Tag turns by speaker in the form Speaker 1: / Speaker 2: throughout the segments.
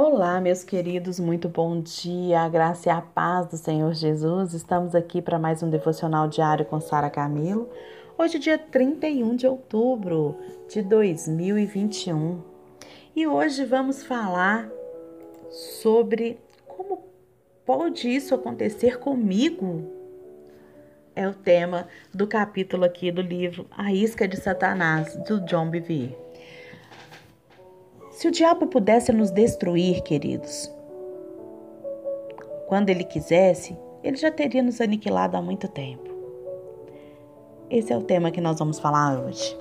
Speaker 1: Olá, meus queridos, muito bom dia, a graça e a paz do Senhor Jesus. Estamos aqui para mais um devocional diário com Sara Camilo. Hoje, dia 31 de outubro de 2021. E hoje vamos falar sobre como pode isso acontecer comigo. É o tema do capítulo aqui do livro A Isca de Satanás, do John Bevere. Se o diabo pudesse nos destruir, queridos, quando ele quisesse, ele já teria nos aniquilado há muito tempo. Esse é o tema que nós vamos falar hoje.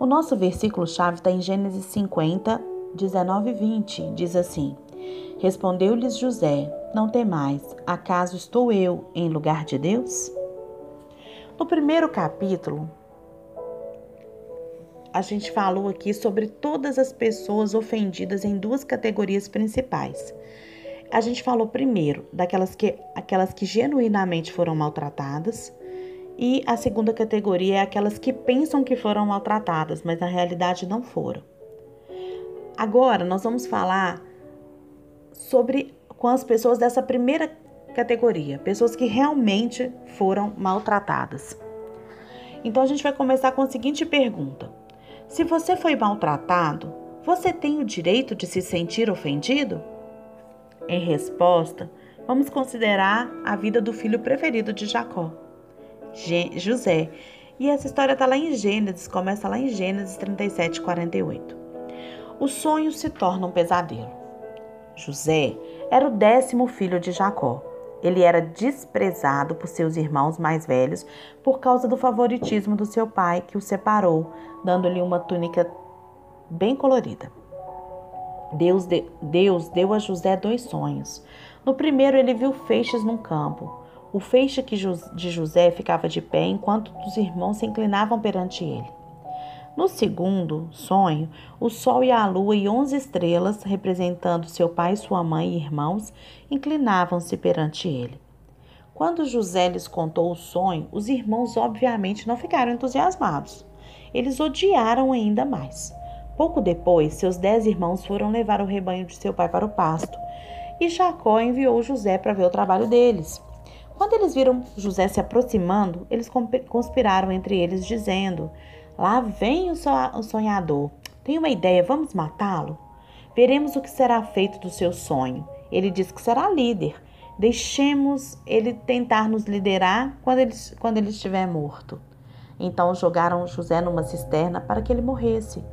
Speaker 1: O nosso versículo-chave está em Gênesis 50, 19 e 20. Diz assim: Respondeu-lhes José: Não temais, acaso estou eu em lugar de Deus? No primeiro capítulo, a gente falou aqui sobre todas as pessoas ofendidas em duas categorias principais. A gente falou primeiro daquelas que, aquelas que genuinamente foram maltratadas, e a segunda categoria é aquelas que pensam que foram maltratadas, mas na realidade não foram. Agora nós vamos falar sobre com as pessoas dessa primeira categoria, pessoas que realmente foram maltratadas. Então a gente vai começar com a seguinte pergunta: se você foi maltratado, você tem o direito de se sentir ofendido? Em resposta, vamos considerar a vida do filho preferido de Jacó, José. E essa história está lá em Gênesis, começa lá em Gênesis 37, 48. O sonho se torna um pesadelo. José era o décimo filho de Jacó. Ele era desprezado por seus irmãos mais velhos por causa do favoritismo do seu pai, que o separou, dando-lhe uma túnica bem colorida. Deus, de, Deus deu a José dois sonhos. No primeiro, ele viu feixes num campo. O feixe de José ficava de pé enquanto os irmãos se inclinavam perante ele. No segundo sonho, o sol e a lua e onze estrelas, representando seu pai, sua mãe e irmãos, inclinavam-se perante ele. Quando José lhes contou o sonho, os irmãos obviamente não ficaram entusiasmados. Eles odiaram ainda mais. Pouco depois, seus dez irmãos foram levar o rebanho de seu pai para o pasto, e Jacó enviou José para ver o trabalho deles. Quando eles viram José se aproximando, eles conspiraram entre eles, dizendo: Lá vem o sonhador. Tem uma ideia, vamos matá-lo? Veremos o que será feito do seu sonho. Ele diz que será líder. Deixemos ele tentar nos liderar quando ele, quando ele estiver morto. Então jogaram José numa cisterna para que ele morresse.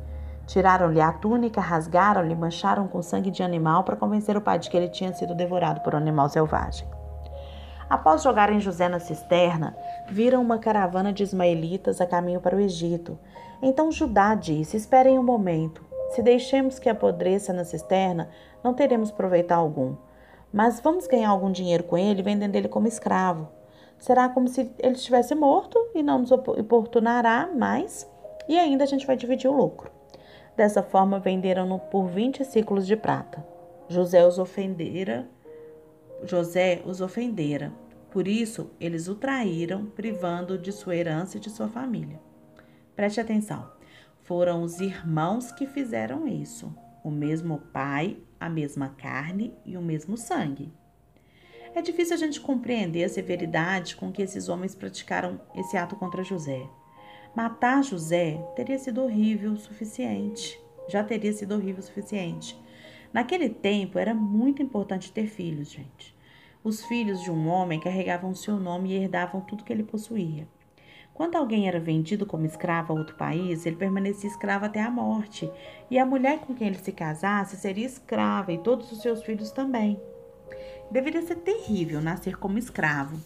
Speaker 1: Tiraram-lhe a túnica, rasgaram-lhe, mancharam com sangue de animal para convencer o pai de que ele tinha sido devorado por um animal selvagem. Após jogarem José na cisterna, viram uma caravana de ismaelitas a caminho para o Egito. Então Judá disse: Esperem um momento. Se deixemos que apodreça na cisterna, não teremos proveito algum. Mas vamos ganhar algum dinheiro com ele, vendendo ele como escravo. Será como se ele estivesse morto e não nos importunará mais, e ainda a gente vai dividir o lucro. Dessa forma, venderam-no por 20 ciclos de prata. José os ofendera José os ofendera. Por isso, eles o traíram, privando de sua herança e de sua família. Preste atenção. Foram os irmãos que fizeram isso. O mesmo pai, a mesma carne e o mesmo sangue. É difícil a gente compreender a severidade com que esses homens praticaram esse ato contra José. Matar José teria sido horrível o suficiente. Já teria sido horrível o suficiente. Naquele tempo era muito importante ter filhos, gente. Os filhos de um homem carregavam seu nome e herdavam tudo que ele possuía. Quando alguém era vendido como escravo a outro país, ele permanecia escravo até a morte, e a mulher com quem ele se casasse seria escrava e todos os seus filhos também. Deveria ser terrível nascer como escravo,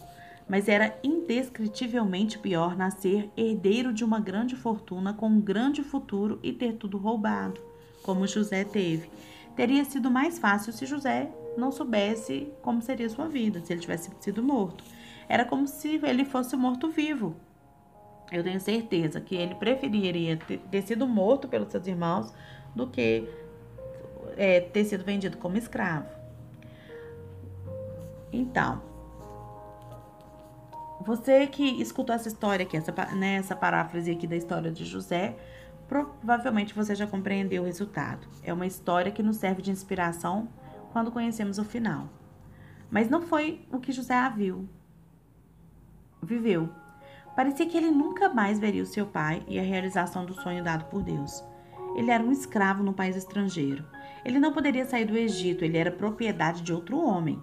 Speaker 1: mas era indescritivelmente pior nascer herdeiro de uma grande fortuna com um grande futuro e ter tudo roubado, como José teve Teria sido mais fácil se José não soubesse como seria sua vida, se ele tivesse sido morto. Era como se ele fosse morto-vivo. Eu tenho certeza que ele preferiria ter, sido morto pelos seus irmãos do que é, ter sido vendido como escravo. Então, você que escutou essa história aqui, essa, né, essa paráfrase aqui da história de José, Provavelmente você já compreendeu o resultado. É uma história que nos serve de inspiração quando conhecemos o final. Mas não foi o que José viu. Viveu. Parecia que ele nunca mais veria o seu pai e a realização do sonho dado por Deus. Ele era um escravo no país estrangeiro. Ele não poderia sair do Egito, ele era propriedade de outro homem.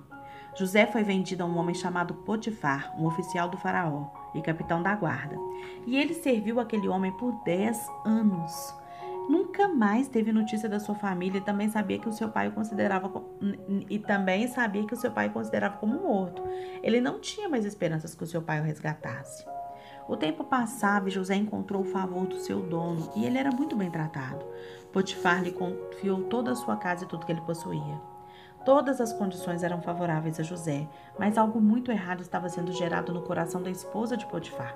Speaker 1: José foi vendido a um homem chamado Potifar, um oficial do faraó e capitão da guarda. E ele serviu aquele homem por dez anos. Nunca mais teve notícia da sua família e também sabia que o seu pai o considerava e também sabia que o seu pai o considerava como morto. Ele não tinha mais esperanças que o seu pai o resgatasse. O tempo passava e José encontrou o favor do seu dono e ele era muito bem tratado. Potifar lhe confiou toda a sua casa e tudo que ele possuía. Todas as condições eram favoráveis a José, mas algo muito errado estava sendo gerado no coração da esposa de Potifar.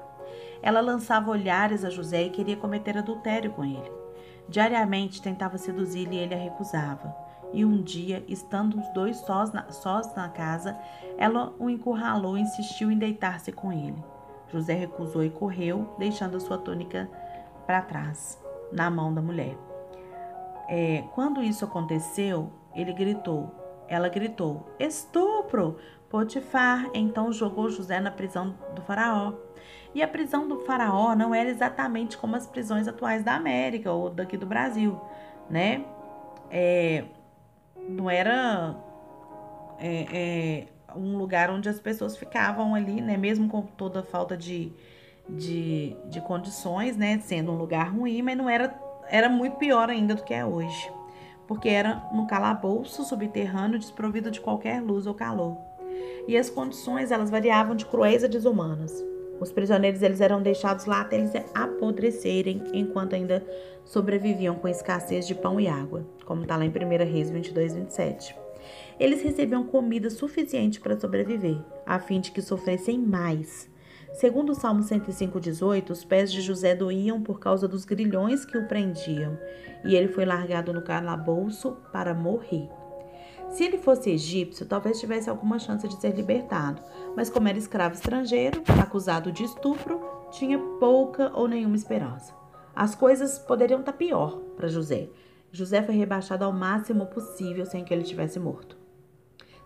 Speaker 1: Ela lançava olhares a José e queria cometer adultério com ele. Diariamente tentava seduzir-lhe e ele a recusava. E um dia, estando os dois sós na, sós na casa, ela o encurralou e insistiu em deitar-se com ele. José recusou e correu, deixando a sua túnica para trás, na mão da mulher. É, quando isso aconteceu, ele gritou: ela gritou: Estupro! Potifar então jogou José na prisão do Faraó. E a prisão do Faraó não era exatamente como as prisões atuais da América ou daqui do Brasil, né? É, não era é, é, um lugar onde as pessoas ficavam ali, né? Mesmo com toda a falta de, de, de condições, né? Sendo um lugar ruim, mas não era, era muito pior ainda do que é hoje porque era no calabouço subterrâneo desprovido de qualquer luz ou calor. E as condições elas variavam de cruéis a desumanas. Os prisioneiros eles eram deixados lá até eles apodrecerem, enquanto ainda sobreviviam com escassez de pão e água, como está lá em 1 Reis 22, 27. Eles recebiam comida suficiente para sobreviver, a fim de que sofressem mais Segundo o Salmo 105,18, os pés de José doíam por causa dos grilhões que o prendiam, e ele foi largado no calabouço para morrer. Se ele fosse egípcio, talvez tivesse alguma chance de ser libertado, mas como era escravo estrangeiro, acusado de estupro, tinha pouca ou nenhuma esperança. As coisas poderiam estar pior para José. José foi rebaixado ao máximo possível sem que ele tivesse morto.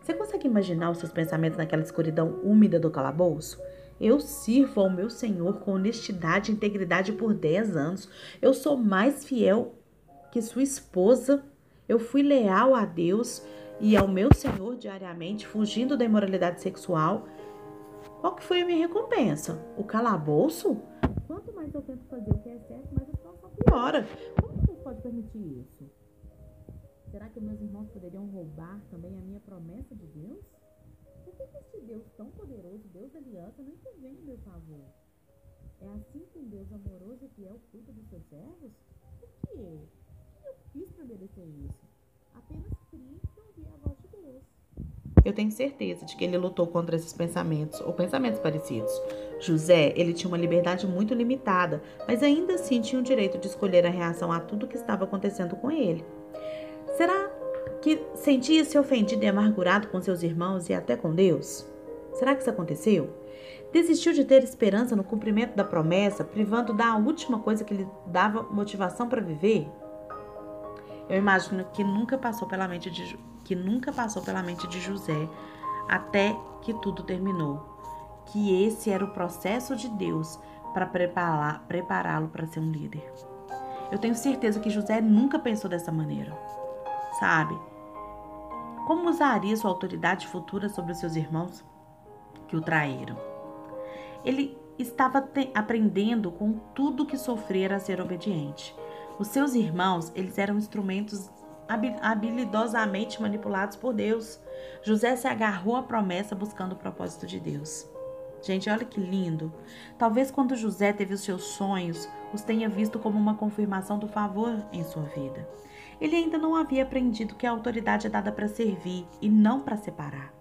Speaker 1: Você consegue imaginar os seus pensamentos naquela escuridão úmida do calabouço? Eu sirvo ao meu Senhor com honestidade e integridade por 10 anos. Eu sou mais fiel que sua esposa. Eu fui leal a Deus e ao meu Senhor diariamente, fugindo da imoralidade sexual. Qual que foi a minha recompensa? O calabouço? Quanto mais eu tento fazer o que é certo, mais a situação piora. Como Deus pode permitir isso? Será que meus irmãos poderiam roubar também a minha promessa de Deus? Por que este Deus tão poderoso, Deus da aliança, não intervém em meu favor? É assim que um Deus amoroso e fiel cuida dos seus servos? Por quê? O que eu fiz para merecer isso? Apenas criei e ouvi a voz de Deus. Eu tenho certeza de que ele lutou contra esses pensamentos ou pensamentos parecidos. José, ele tinha uma liberdade muito limitada, mas ainda assim tinha o direito de escolher a reação a tudo que estava acontecendo com ele. Será que sentia-se ofendido e amargurado com seus irmãos e até com Deus? Será que isso aconteceu? Desistiu de ter esperança no cumprimento da promessa, privando da última coisa que lhe dava motivação para viver? Eu imagino que nunca passou pela mente de que nunca passou pela mente de José até que tudo terminou. Que esse era o processo de Deus para prepará-lo para ser um líder. Eu tenho certeza que José nunca pensou dessa maneira. Sabe? Como usaria sua autoridade futura sobre os seus irmãos que o traíram? Ele estava aprendendo com tudo que sofrera a ser obediente. Os seus irmãos, eles eram instrumentos habilidosamente manipulados por Deus. José se agarrou à promessa buscando o propósito de Deus. Gente, olha que lindo. Talvez quando José teve os seus sonhos, os tenha visto como uma confirmação do favor em sua vida. Ele ainda não havia aprendido que a autoridade é dada para servir e não para separar.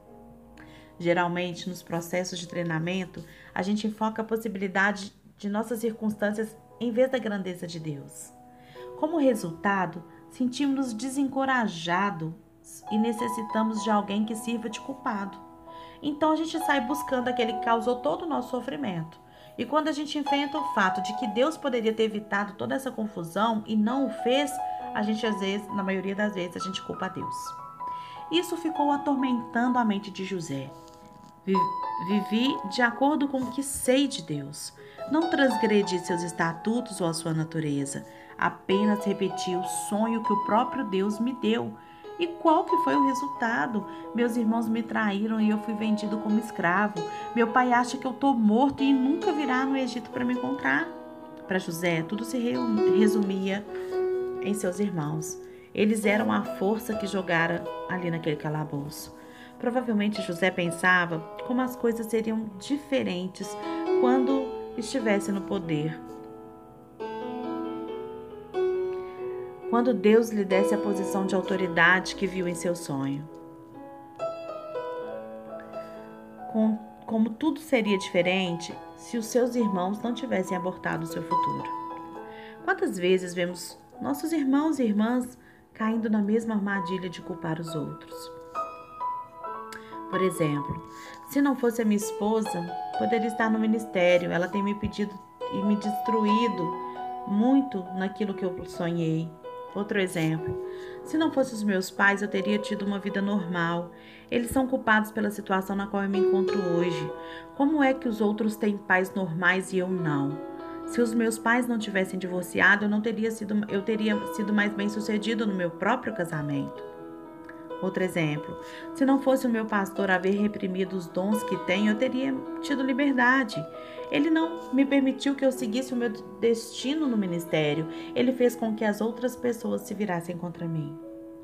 Speaker 1: Geralmente, nos processos de treinamento, a gente enfoca a possibilidade de nossas circunstâncias em vez da grandeza de Deus. Como resultado, sentimos-nos desencorajados e necessitamos de alguém que sirva de culpado. Então a gente sai buscando aquele que causou todo o nosso sofrimento. E quando a gente enfrenta o fato de que Deus poderia ter evitado toda essa confusão e não o fez, a gente às vezes, na maioria das vezes, a gente culpa a Deus. Isso ficou atormentando a mente de José. Vivi de acordo com o que sei de Deus. Não transgredi seus estatutos ou a sua natureza. Apenas repeti o sonho que o próprio Deus me deu. E qual que foi o resultado? Meus irmãos me traíram e eu fui vendido como escravo. Meu pai acha que eu estou morto e nunca virá no Egito para me encontrar. Para José, tudo se resumia em seus irmãos. Eles eram a força que jogara ali naquele calabouço. Provavelmente José pensava como as coisas seriam diferentes quando estivesse no poder. Quando Deus lhe desse a posição de autoridade que viu em seu sonho. Com, como tudo seria diferente se os seus irmãos não tivessem abortado o seu futuro. Quantas vezes vemos nossos irmãos e irmãs caindo na mesma armadilha de culpar os outros. Por exemplo, se não fosse a minha esposa, poderia estar no ministério. Ela tem me pedido e me destruído muito naquilo que eu sonhei. Outro exemplo: se não fossem os meus pais, eu teria tido uma vida normal. Eles são culpados pela situação na qual eu me encontro hoje. Como é que os outros têm pais normais e eu não? Se os meus pais não tivessem divorciado, eu não teria sido, eu teria sido mais bem sucedido no meu próprio casamento. Outro exemplo: se não fosse o meu pastor haver reprimido os dons que tenho, eu teria tido liberdade. Ele não me permitiu que eu seguisse o meu destino no ministério. Ele fez com que as outras pessoas se virassem contra mim.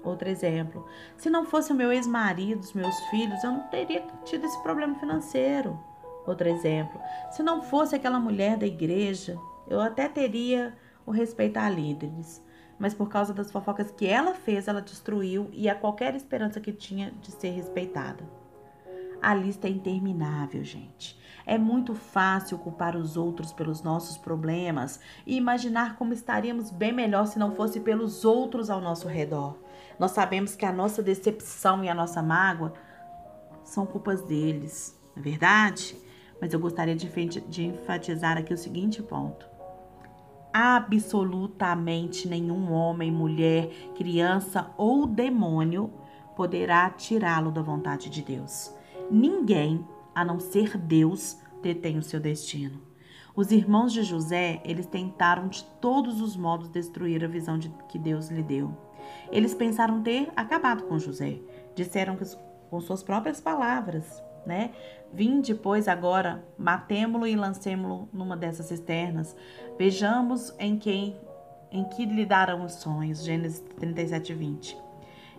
Speaker 1: Outro exemplo: se não fosse o meu ex-marido, os meus filhos, eu não teria tido esse problema financeiro. Outro exemplo: se não fosse aquela mulher da igreja, eu até teria o respeito a líderes, mas por causa das fofocas que ela fez, ela destruiu e a qualquer esperança que tinha de ser respeitada. A lista é interminável, gente. É muito fácil culpar os outros pelos nossos problemas e imaginar como estaríamos bem melhor se não fosse pelos outros ao nosso redor. Nós sabemos que a nossa decepção e a nossa mágoa são culpas deles, não é verdade? mas eu gostaria de, enfatizar aqui o seguinte ponto. Absolutamente nenhum homem, mulher, criança ou demônio poderá tirá-lo da vontade de Deus. Ninguém, a não ser Deus, detém o seu destino. Os irmãos de José, eles tentaram de todos os modos destruir a visão de, que Deus lhe deu. Eles pensaram ter acabado com José. Disseram que, com suas próprias palavras, né? Vinde, pois, agora, matemo-lo e lancemo-lo numa dessas cisternas. Vejamos em quem em que lhe darão os sonhos. Gênesis 37, 20.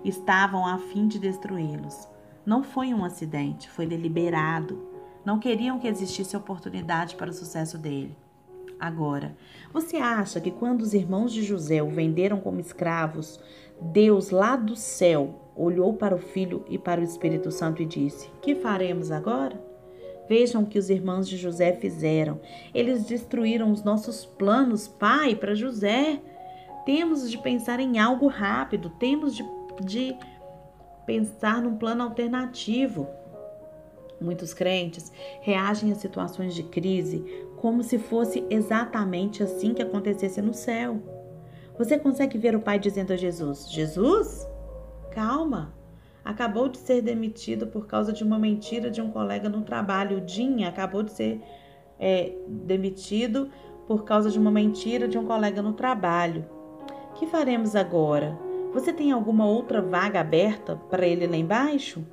Speaker 1: Estavam a fim de destruí-los. Não foi um acidente, foi deliberado. Não queriam que existisse oportunidade para o sucesso dele. Agora, você acha que quando os irmãos de José o venderam como escravos, Deus lá do céu olhou para o Filho e para o Espírito Santo e disse: Que faremos agora? Vejam o que os irmãos de José fizeram. Eles destruíram os nossos planos, pai, para José. Temos de pensar em algo rápido, temos de, de pensar num plano alternativo. Muitos crentes reagem a situações de crise como se fosse exatamente assim que acontecesse no céu. Você consegue ver o pai dizendo a Jesus: Jesus, Calma. Acabou de ser demitido por causa de uma mentira de um colega no trabalho. O Jim acabou de ser é, demitido por causa de uma mentira de um colega no trabalho. Que faremos agora? Você tem alguma outra vaga aberta para ele lá embaixo?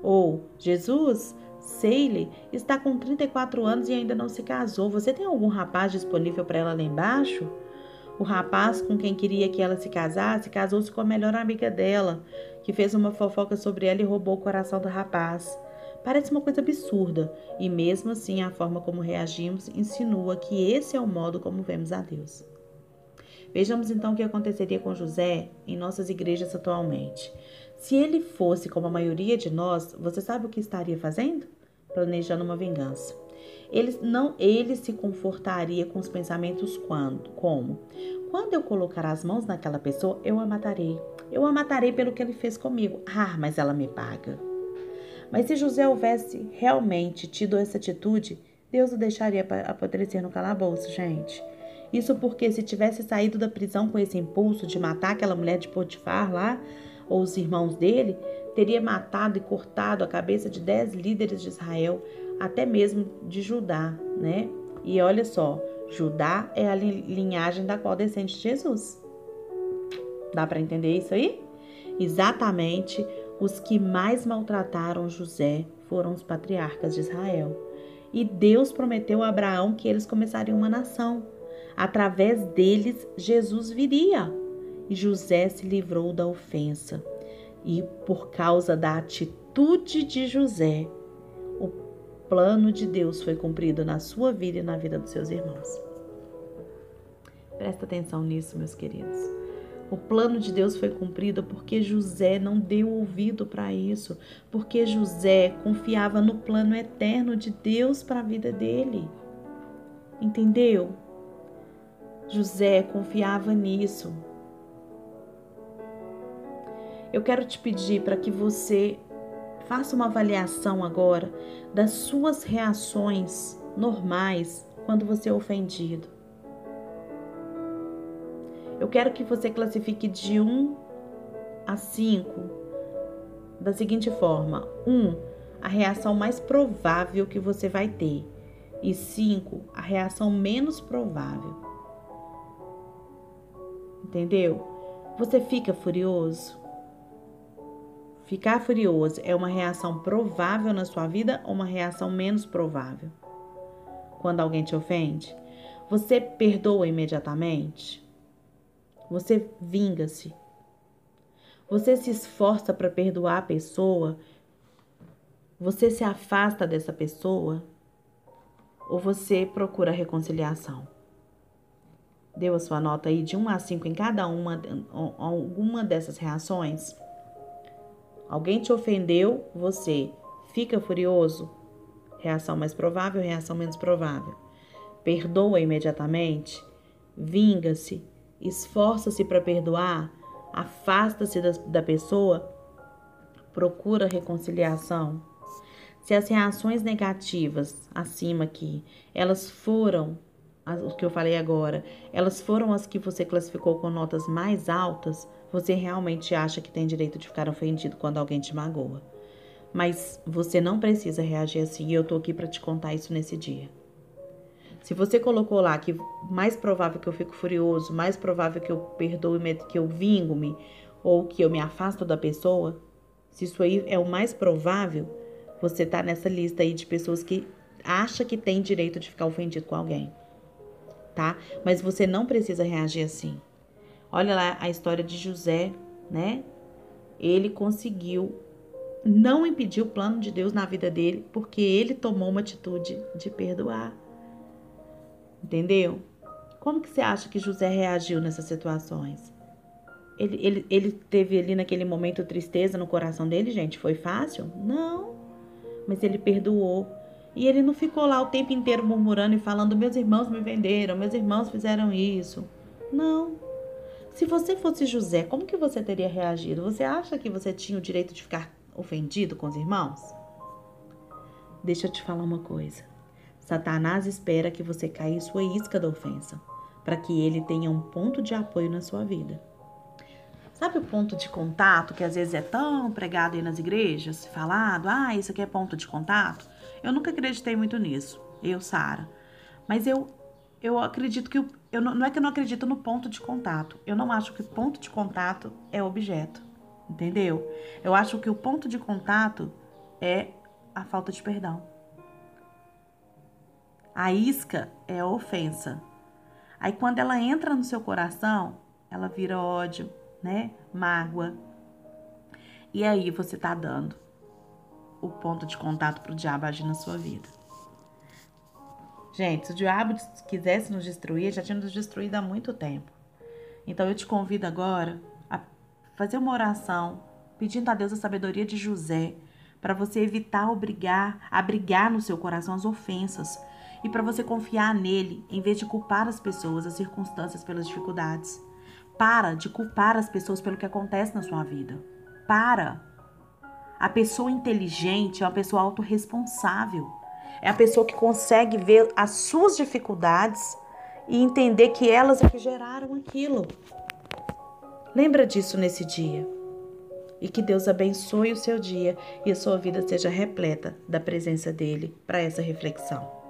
Speaker 1: Ou, Jesus, Seile está com 34 anos e ainda não se casou. Você tem algum rapaz disponível para ela lá embaixo? O rapaz com quem queria que ela se casasse casou-se com a melhor amiga dela, que fez uma fofoca sobre ela e roubou o coração do rapaz. Parece uma coisa absurda, e mesmo assim a forma como reagimos insinua que esse é o modo como vemos a Deus. Vejamos então o que aconteceria com José em nossas igrejas atualmente. Se ele fosse como a maioria de nós, você sabe o que estaria fazendo? Planejando uma vingança. Ele não ele se confortaria com os pensamentos quando, como quando eu colocar as mãos naquela pessoa, eu a matarei. Eu a matarei pelo que ele fez comigo. Ah, mas ela me paga. Mas se José houvesse realmente tido essa atitude, Deus o deixaria apodrecer no calabouço, gente. Isso porque se tivesse saído da prisão com esse impulso de matar aquela mulher de Potifar lá, ou os irmãos dele, teria matado e cortado a cabeça de dez líderes de Israel, até mesmo de Judá, né? E olha só, Judá é a linhagem da qual descende Jesus. Dá para entender isso aí? Exatamente os que mais maltrataram José foram os patriarcas de Israel. E Deus prometeu a Abraão que eles começariam uma nação. Através deles, Jesus viria. E José se livrou da ofensa. E por causa da atitude de José, plano de Deus foi cumprido na sua vida e na vida dos seus irmãos. Presta atenção nisso, meus queridos. O plano de Deus foi cumprido porque José não deu ouvido para isso, porque José confiava no plano eterno de Deus para a vida dele. Entendeu? José confiava nisso. Eu quero te pedir para que você faça uma avaliação agora das suas reações normais quando você é ofendido. Eu quero que você classifique de 1 a 5 da seguinte forma: 1, a reação mais provável que você vai ter, e 5, a reação menos provável. Entendeu? Você fica furioso? Ficar furioso é uma reação provável na sua vida ou uma reação menos provável? Quando alguém te ofende, você perdoa imediatamente? Você vinga-se. Você se esforça para perdoar a pessoa? Você se afasta dessa pessoa? Ou você procura reconciliação? Deu a sua nota aí de 1 a 5 em cada uma alguma dessas reações? Alguém te ofendeu, você fica furioso? Reação mais provável, reação menos provável. Perdoa imediatamente? Vinga-se? esforça-se para perdoar, afasta-se da, da pessoa, procura reconciliação. Se as reações negativas acima aqui, elas foram o que eu falei agora, elas foram as que você classificou com notas mais altas, você realmente acha que tem direito de ficar ofendido quando alguém te magoa. Mas você não precisa reagir assim e eu tô aqui para te contar isso nesse dia. Se você colocou lá que mais provável que eu fico furioso, mais provável que eu perdoe, que eu vingo-me ou que eu me afasto da pessoa, se isso aí é o mais provável, você tá nessa lista aí de pessoas que acha que tem direito de ficar ofendido com alguém, tá? Mas você não precisa reagir assim. Olha lá a história de José, né? Ele conseguiu não impedir o plano de Deus na vida dele, porque ele tomou uma atitude de perdoar. Entendeu? Como que você acha que José reagiu nessas situações? Ele, ele, ele teve ali naquele momento tristeza no coração dele, gente? Foi fácil? Não. Mas ele perdoou. E ele não ficou lá o tempo inteiro murmurando e falando: meus irmãos me venderam, meus irmãos fizeram isso. Não. Se você fosse José, como que você teria reagido? Você acha que você tinha o direito de ficar ofendido com os irmãos? Deixa eu te falar uma coisa. Satanás espera que você caia em sua isca da ofensa, para que ele tenha um ponto de apoio na sua vida. Sabe o ponto de contato que às vezes é tão pregado aí nas igrejas, falado, ah, isso aqui é ponto de contato? Eu nunca acreditei muito nisso, eu, Sara. Mas eu eu acredito que eu não, não é que eu não acredito no ponto de contato. Eu não acho que ponto de contato é objeto, entendeu? Eu acho que o ponto de contato é a falta de perdão. A isca é a ofensa. Aí quando ela entra no seu coração, ela vira ódio, né? Mágoa. E aí você tá dando o ponto de contato para o diabo agir na sua vida. Gente, se o diabo quisesse nos destruir, já tinha nos destruído há muito tempo. Então eu te convido agora a fazer uma oração pedindo a Deus a sabedoria de José para você evitar obrigar, abrigar no seu coração as ofensas e para você confiar nele em vez de culpar as pessoas, as circunstâncias pelas dificuldades. Para de culpar as pessoas pelo que acontece na sua vida. Para. A pessoa inteligente é uma pessoa autorresponsável. É a pessoa que consegue ver as suas dificuldades e entender que elas é que geraram aquilo. Lembra disso nesse dia. E que Deus abençoe o seu dia e a sua vida seja repleta da presença dele para essa reflexão.